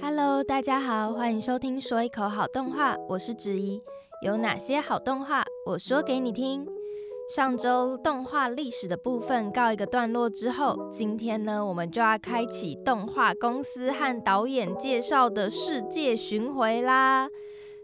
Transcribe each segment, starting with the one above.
Hello，大家好，欢迎收听说一口好动画，我是芷怡。有哪些好动画，我说给你听。上周动画历史的部分告一个段落之后，今天呢，我们就要开启动画公司和导演介绍的世界巡回啦。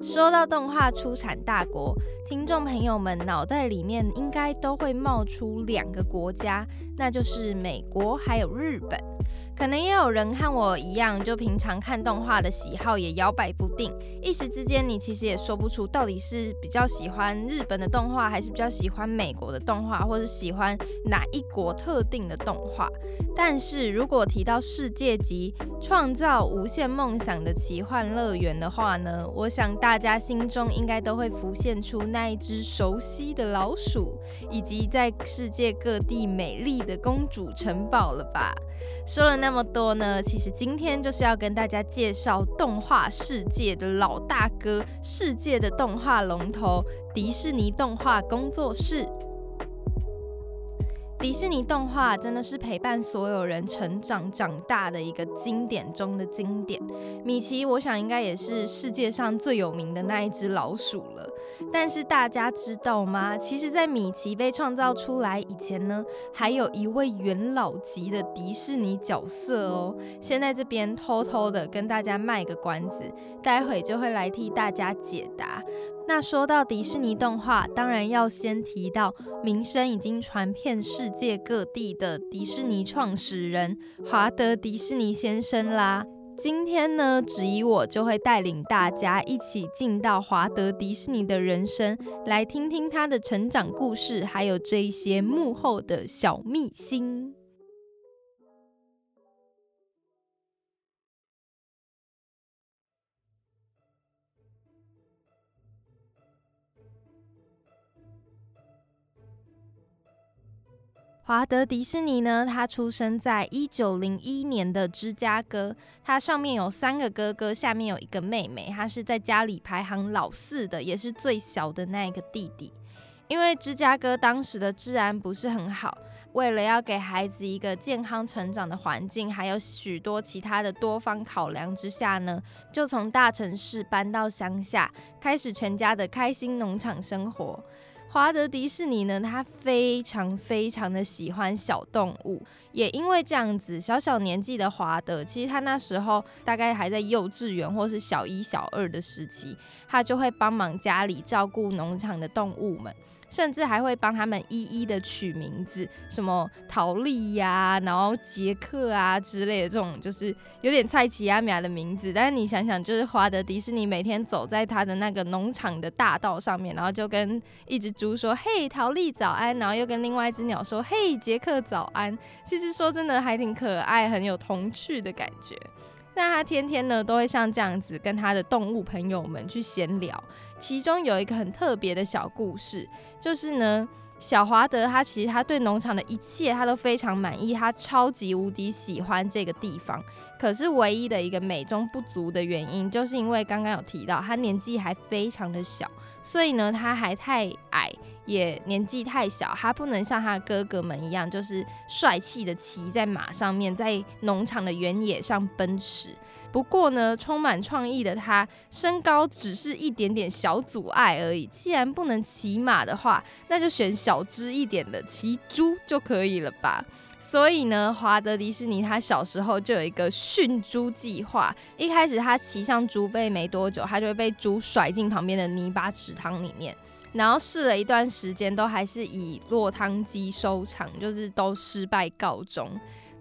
说到动画出产大国，听众朋友们脑袋里面应该都会冒出两个国家，那就是美国还有日本。可能也有人和我一样，就平常看动画的喜好也摇摆不定，一时之间你其实也说不出到底是比较喜欢日本的动画，还是比较喜欢美国的动画，或者喜欢哪一国特定的动画。但是如果提到世界级创造无限梦想的奇幻乐园的话呢，我想大家心中应该都会浮现出那那一只熟悉的老鼠，以及在世界各地美丽的公主城堡了吧？说了那么多呢，其实今天就是要跟大家介绍动画世界的老大哥，世界的动画龙头——迪士尼动画工作室。迪士尼动画真的是陪伴所有人成长长大的一个经典中的经典。米奇，我想应该也是世界上最有名的那一只老鼠了。但是大家知道吗？其实，在米奇被创造出来以前呢，还有一位元老级的迪士尼角色哦。先在这边偷偷的跟大家卖个关子，待会就会来替大家解答。那说到迪士尼动画，当然要先提到名声已经传遍世界各地的迪士尼创始人华德迪士尼先生啦。今天呢，子怡我就会带领大家一起进到华德迪士尼的人生，来听听他的成长故事，还有这一些幕后的小秘辛。华德迪士尼呢，他出生在一九零一年的芝加哥，他上面有三个哥哥，下面有一个妹妹，他是在家里排行老四的，也是最小的那一个弟弟。因为芝加哥当时的治安不是很好，为了要给孩子一个健康成长的环境，还有许多其他的多方考量之下呢，就从大城市搬到乡下，开始全家的开心农场生活。华德迪士尼呢，他非常非常的喜欢小动物，也因为这样子，小小年纪的华德，其实他那时候大概还在幼稚园或是小一、小二的时期，他就会帮忙家里照顾农场的动物们。甚至还会帮他们一一的取名字，什么陶丽呀，然后杰克啊之类的这种，就是有点菜奇亚米亚的名字。但是你想想，就是华德迪士尼每天走在他的那个农场的大道上面，然后就跟一只猪说：“嘿，陶丽早安。”然后又跟另外一只鸟说：“嘿，杰克早安。”其实说真的，还挺可爱，很有童趣的感觉。那他天天呢都会像这样子跟他的动物朋友们去闲聊，其中有一个很特别的小故事，就是呢，小华德他其实他对农场的一切他都非常满意，他超级无敌喜欢这个地方。可是唯一的一个美中不足的原因，就是因为刚刚有提到他年纪还非常的小，所以呢他还太矮。也年纪太小，他不能像他哥哥们一样，就是帅气的骑在马上面，在农场的原野上奔驰。不过呢，充满创意的他，身高只是一点点小阻碍而已。既然不能骑马的话，那就选小只一点的，骑猪就可以了吧。所以呢，华德迪士尼他小时候就有一个驯猪计划。一开始他骑上猪背没多久，他就会被猪甩进旁边的泥巴池塘里面。然后试了一段时间，都还是以落汤鸡收场，就是都失败告终。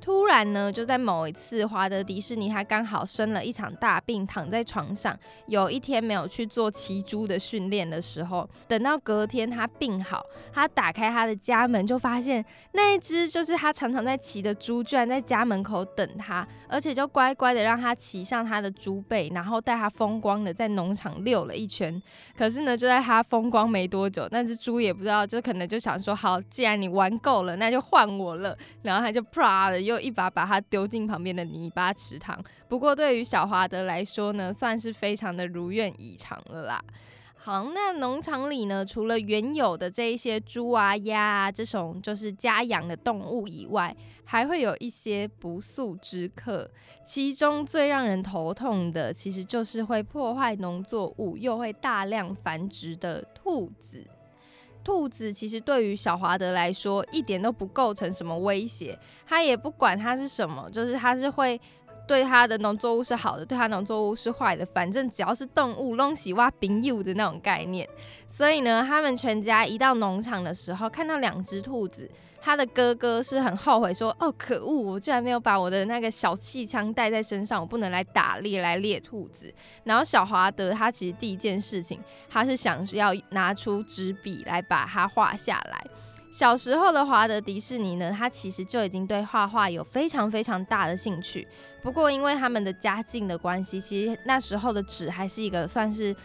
突然呢，就在某一次，华德迪士尼他刚好生了一场大病，躺在床上，有一天没有去做骑猪的训练的时候，等到隔天他病好，他打开他的家门，就发现那一只就是他常常在骑的猪，居然在家门口等他，而且就乖乖的让他骑上他的猪背，然后带他风光的在农场溜了一圈。可是呢，就在他风光没多久，那只猪也不知道，就可能就想说，好，既然你玩够了，那就换我了，然后他就啪的又。一把把它丢进旁边的泥巴池塘。不过对于小华德来说呢，算是非常的如愿以偿了啦。好，那农场里呢，除了原有的这一些猪啊、鸭啊这种就是家养的动物以外，还会有一些不速之客。其中最让人头痛的，其实就是会破坏农作物又会大量繁殖的兔子。兔子其实对于小华德来说，一点都不构成什么威胁，他也不管它是什么，就是他是会。对他的农作物是好的，对他农作物是坏的，反正只要是动物，弄喜挖饼有的那种概念。所以呢，他们全家一到农场的时候，看到两只兔子，他的哥哥是很后悔，说：“哦，可恶，我居然没有把我的那个小气枪带在身上，我不能来打猎来猎兔子。”然后小华德他其实第一件事情，他是想要拿出纸笔来把它画下来。小时候的华德迪士尼呢，他其实就已经对画画有非常非常大的兴趣。不过因为他们的家境的关系，其实那时候的纸还是一个算是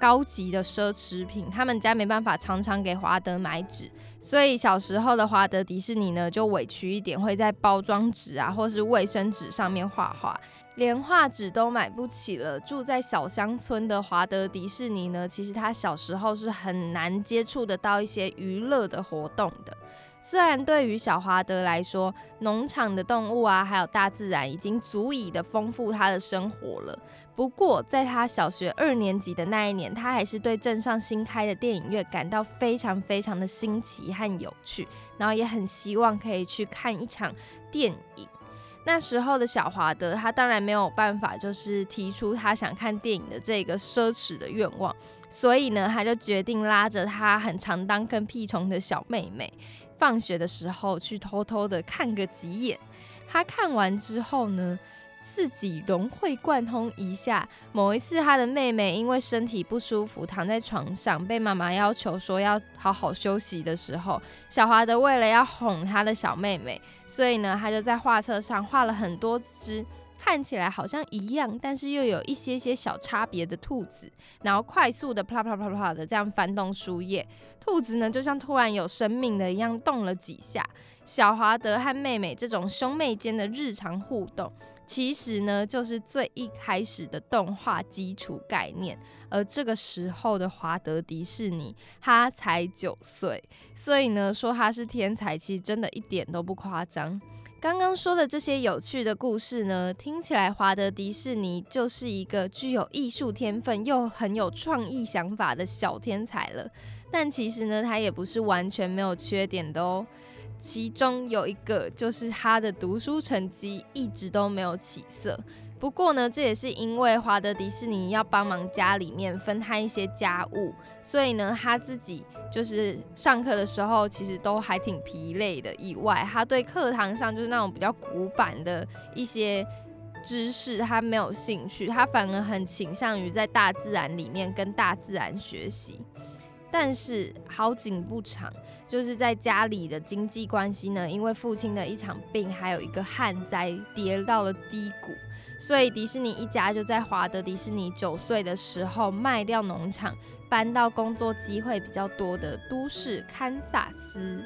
高级的奢侈品，他们家没办法常常给华德买纸，所以小时候的华德迪士尼呢就委屈一点，会在包装纸啊或是卫生纸上面画画。连画纸都买不起了，住在小乡村的华德迪士尼呢，其实他小时候是很难接触得到一些娱乐的活动的。虽然对于小华德来说，农场的动物啊，还有大自然已经足以的丰富他的生活了。不过，在他小学二年级的那一年，他还是对镇上新开的电影院感到非常非常的新奇和有趣，然后也很希望可以去看一场电影。那时候的小华德，他当然没有办法，就是提出他想看电影的这个奢侈的愿望，所以呢，他就决定拉着他很常当跟屁虫的小妹妹，放学的时候去偷偷的看个几眼。他看完之后呢？自己融会贯通一下。某一次，他的妹妹因为身体不舒服躺在床上，被妈妈要求说要好好休息的时候，小华德为了要哄他的小妹妹，所以呢，他就在画册上画了很多只看起来好像一样，但是又有一些些小差别的兔子，然后快速的啪啪啪啪的这样翻动书页，兔子呢就像突然有生命的一样动了几下。小华德和妹妹这种兄妹间的日常互动。其实呢，就是最一开始的动画基础概念。而这个时候的华德迪士尼，他才九岁，所以呢，说他是天才，其实真的一点都不夸张。刚刚说的这些有趣的故事呢，听起来华德迪士尼就是一个具有艺术天分又很有创意想法的小天才了。但其实呢，他也不是完全没有缺点的哦。其中有一个就是他的读书成绩一直都没有起色。不过呢，这也是因为华德迪士尼要帮忙家里面分摊一些家务，所以呢，他自己就是上课的时候其实都还挺疲累的。以外，他对课堂上就是那种比较古板的一些知识，他没有兴趣，他反而很倾向于在大自然里面跟大自然学习。但是好景不长，就是在家里的经济关系呢，因为父亲的一场病，还有一个旱灾，跌到了低谷，所以迪士尼一家就在华德迪士尼九岁的时候卖掉农场，搬到工作机会比较多的都市堪萨斯。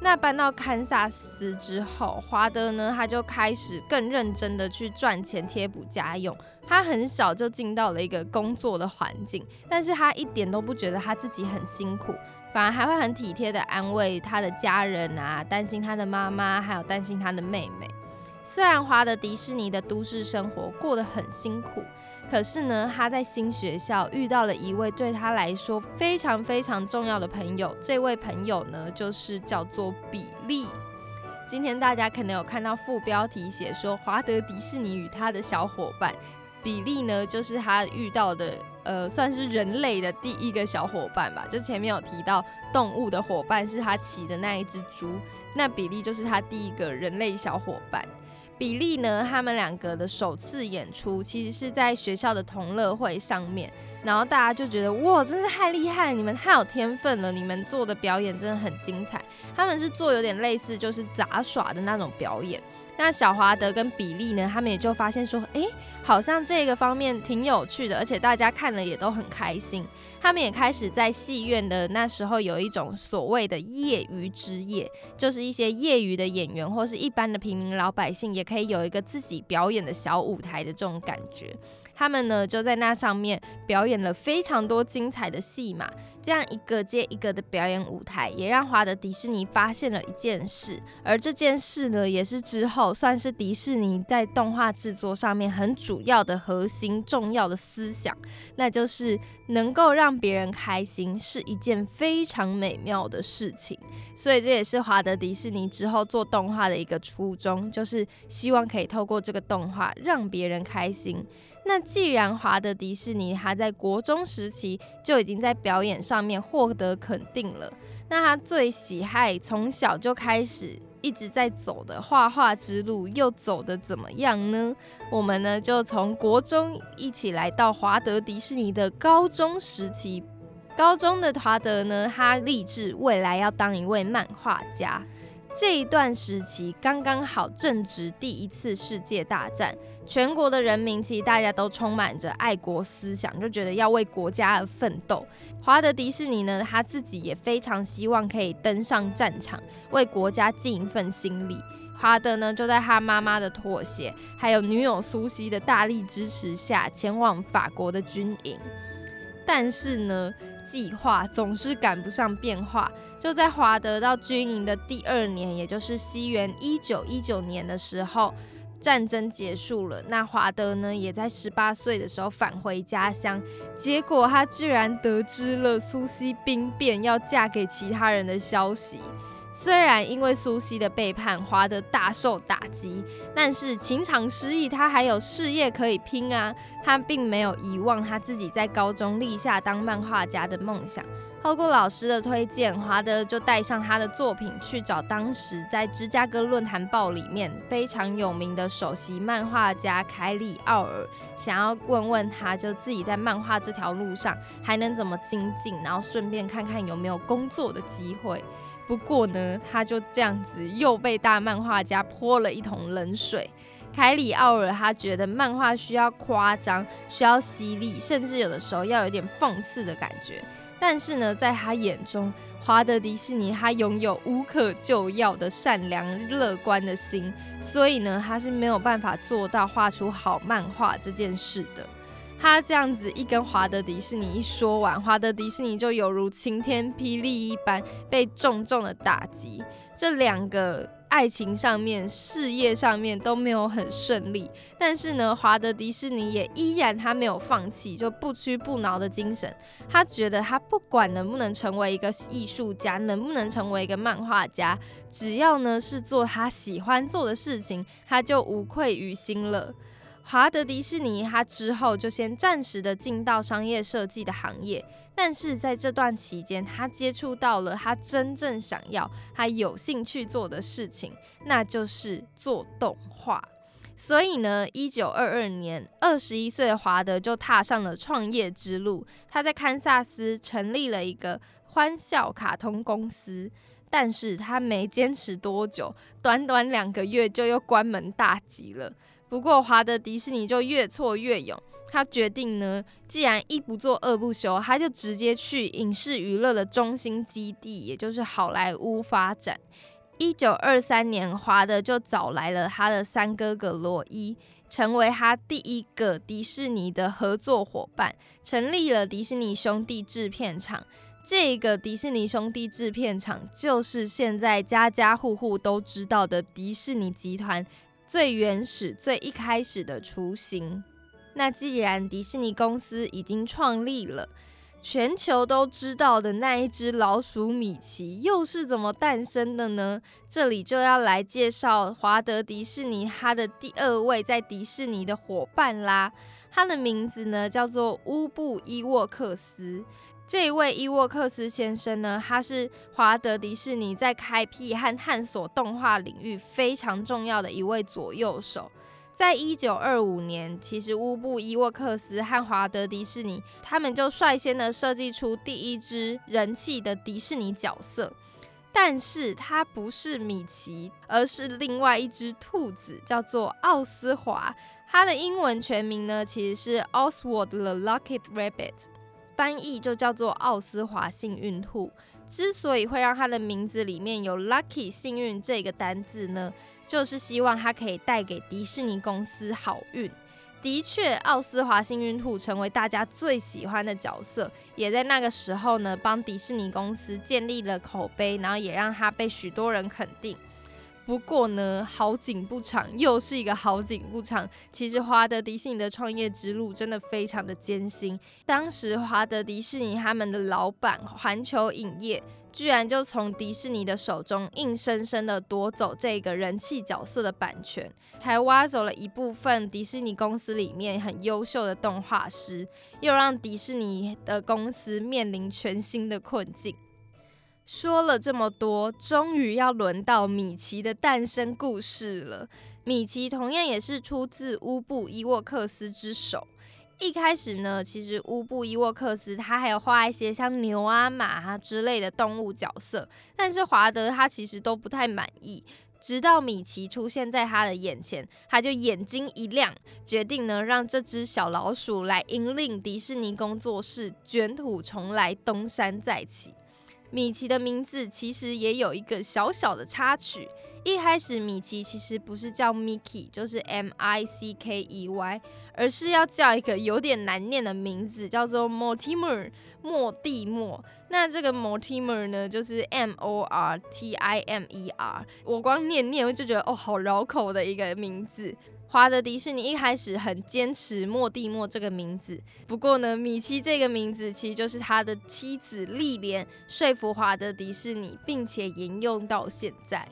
那搬到堪萨斯之后，华德呢，他就开始更认真的去赚钱贴补家用。他很小就进到了一个工作的环境，但是他一点都不觉得他自己很辛苦，反而还会很体贴的安慰他的家人啊，担心他的妈妈，还有担心他的妹妹。虽然华德迪士尼的都市生活过得很辛苦。可是呢，他在新学校遇到了一位对他来说非常非常重要的朋友。这位朋友呢，就是叫做比利。今天大家可能有看到副标题写说华德迪士尼与他的小伙伴比利呢，就是他遇到的呃，算是人类的第一个小伙伴吧。就前面有提到动物的伙伴是他骑的那一只猪，那比利就是他第一个人类小伙伴。比利呢？他们两个的首次演出其实是在学校的同乐会上面，然后大家就觉得哇，真是太厉害了，你们太有天分了，你们做的表演真的很精彩。他们是做有点类似就是杂耍的那种表演。那小华德跟比利呢，他们也就发现说，哎，好像这个方面挺有趣的，而且大家看了也都很开心。他们也开始在戏院的那时候有一种所谓的业余之夜，就是一些业余的演员或是一般的平民老百姓也可以有一个自己表演的小舞台的这种感觉。他们呢就在那上面表演了非常多精彩的戏码。这样一个接一个的表演舞台，也让华德迪士尼发现了一件事，而这件事呢，也是之后算是迪士尼在动画制作上面很主要的核心、重要的思想，那就是能够让别人开心是一件非常美妙的事情。所以这也是华德迪士尼之后做动画的一个初衷，就是希望可以透过这个动画让别人开心。那既然华德迪士尼他在国中时期就已经在表演上面获得肯定了，那他最喜爱从小就开始一直在走的画画之路又走得怎么样呢？我们呢就从国中一起来到华德迪士尼的高中时期。高中的华德呢，他立志未来要当一位漫画家。这一段时期刚刚好正值第一次世界大战，全国的人民其实大家都充满着爱国思想，就觉得要为国家而奋斗。华德迪士尼呢，他自己也非常希望可以登上战场，为国家尽一份心力。华德呢，就在他妈妈的妥协，还有女友苏西的大力支持下，前往法国的军营。但是呢，计划总是赶不上变化。就在华德到军营的第二年，也就是西元一九一九年的时候，战争结束了。那华德呢，也在十八岁的时候返回家乡。结果他居然得知了苏西兵变要嫁给其他人的消息。虽然因为苏西的背叛，华德大受打击，但是情场失意，他还有事业可以拼啊！他并没有遗忘他自己在高中立下当漫画家的梦想。透过老师的推荐，华德就带上他的作品去找当时在芝加哥论坛报里面非常有名的首席漫画家凯里奥尔，想要问问他就自己在漫画这条路上还能怎么精进，然后顺便看看有没有工作的机会。不过呢，他就这样子又被大漫画家泼了一桶冷水。凯里奥尔他觉得漫画需要夸张，需要犀利，甚至有的时候要有点讽刺的感觉。但是呢，在他眼中，华德迪士尼他拥有无可救药的善良乐观的心，所以呢，他是没有办法做到画出好漫画这件事的。他这样子一跟华德迪士尼一说完，华德迪士尼就犹如晴天霹雳一般被重重的打击。这两个。爱情上面、事业上面都没有很顺利，但是呢，华德迪士尼也依然他没有放弃，就不屈不挠的精神。他觉得他不管能不能成为一个艺术家，能不能成为一个漫画家，只要呢是做他喜欢做的事情，他就无愧于心了。华德迪士尼他之后就先暂时的进到商业设计的行业。但是在这段期间，他接触到了他真正想要、他有兴趣做的事情，那就是做动画。所以呢，一九二二年，二十一岁的华德就踏上了创业之路。他在堪萨斯成立了一个欢笑卡通公司，但是他没坚持多久，短短两个月就又关门大吉了。不过华德迪士尼就越挫越勇。他决定呢，既然一不做二不休，他就直接去影视娱乐的中心基地，也就是好莱坞发展。一九二三年，华德就找来了他的三哥哥罗伊，成为他第一个迪士尼的合作伙伴，成立了迪士尼兄弟制片厂。这个迪士尼兄弟制片厂，就是现在家家户户都知道的迪士尼集团最原始、最一开始的雏形。那既然迪士尼公司已经创立了，全球都知道的那一只老鼠米奇又是怎么诞生的呢？这里就要来介绍华德迪士尼他的第二位在迪士尼的伙伴啦。他的名字呢叫做乌布伊沃克斯。这一位伊沃克斯先生呢，他是华德迪士尼在开辟和探索动画领域非常重要的一位左右手。在一九二五年，其实乌布伊沃克斯和华德迪士尼他们就率先的设计出第一只人气的迪士尼角色，但是它不是米奇，而是另外一只兔子，叫做奥斯华。它的英文全名呢，其实是 Oswald the Lucky Rabbit，翻译就叫做奥斯华幸运兔。之所以会让它的名字里面有 Lucky 幸运这个单字呢？就是希望它可以带给迪士尼公司好运。的确，奥斯华幸运兔成为大家最喜欢的角色，也在那个时候呢，帮迪士尼公司建立了口碑，然后也让他被许多人肯定。不过呢，好景不长，又是一个好景不长。其实华德迪士尼的创业之路真的非常的艰辛。当时华德迪士尼他们的老板环球影业，居然就从迪士尼的手中硬生生的夺走这个人气角色的版权，还挖走了一部分迪士尼公司里面很优秀的动画师，又让迪士尼的公司面临全新的困境。说了这么多，终于要轮到米奇的诞生故事了。米奇同样也是出自乌布伊沃克斯之手。一开始呢，其实乌布伊沃克斯他还有画一些像牛啊、马啊之类的动物角色，但是华德他其实都不太满意。直到米奇出现在他的眼前，他就眼睛一亮，决定呢让这只小老鼠来引领迪士尼工作室卷土重来，东山再起。米奇的名字其实也有一个小小的插曲。一开始，米奇其实不是叫 Mickey，就是 M I C K E Y，而是要叫一个有点难念的名字，叫做 Mortimer，莫蒂莫。那这个 Mortimer 呢，就是 M O R T I M E R。我光念念，我就觉得哦，好绕口的一个名字。华德迪士尼一开始很坚持莫蒂莫这个名字，不过呢，米奇这个名字其实就是他的妻子莉莲说服华德迪士尼，并且沿用到现在。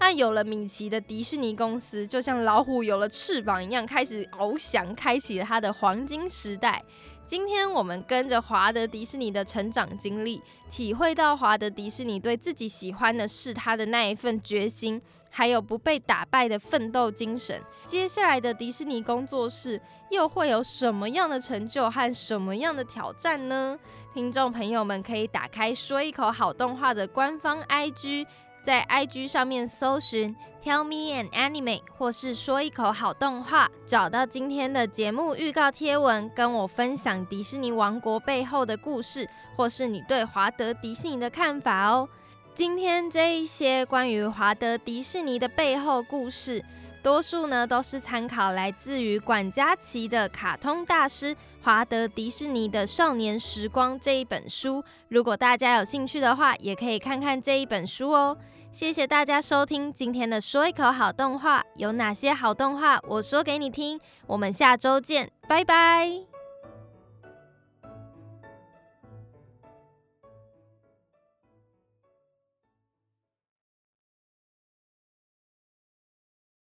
那有了米奇的迪士尼公司，就像老虎有了翅膀一样，开始翱翔，开启了它的黄金时代。今天我们跟着华德迪士尼的成长经历，体会到华德迪士尼对自己喜欢的是他的那一份决心。还有不被打败的奋斗精神。接下来的迪士尼工作室又会有什么样的成就和什么样的挑战呢？听众朋友们可以打开说一口好动画的官方 IG，在 IG 上面搜寻 Tell Me an Anime，或是说一口好动画，找到今天的节目预告贴文，跟我分享迪士尼王国背后的故事，或是你对华德迪士尼的看法哦。今天这一些关于华德迪士尼的背后故事，多数呢都是参考来自于管家琪的《卡通大师华德迪士尼的少年时光》这一本书。如果大家有兴趣的话，也可以看看这一本书哦。谢谢大家收听今天的说一口好动画，有哪些好动画我说给你听。我们下周见，拜拜。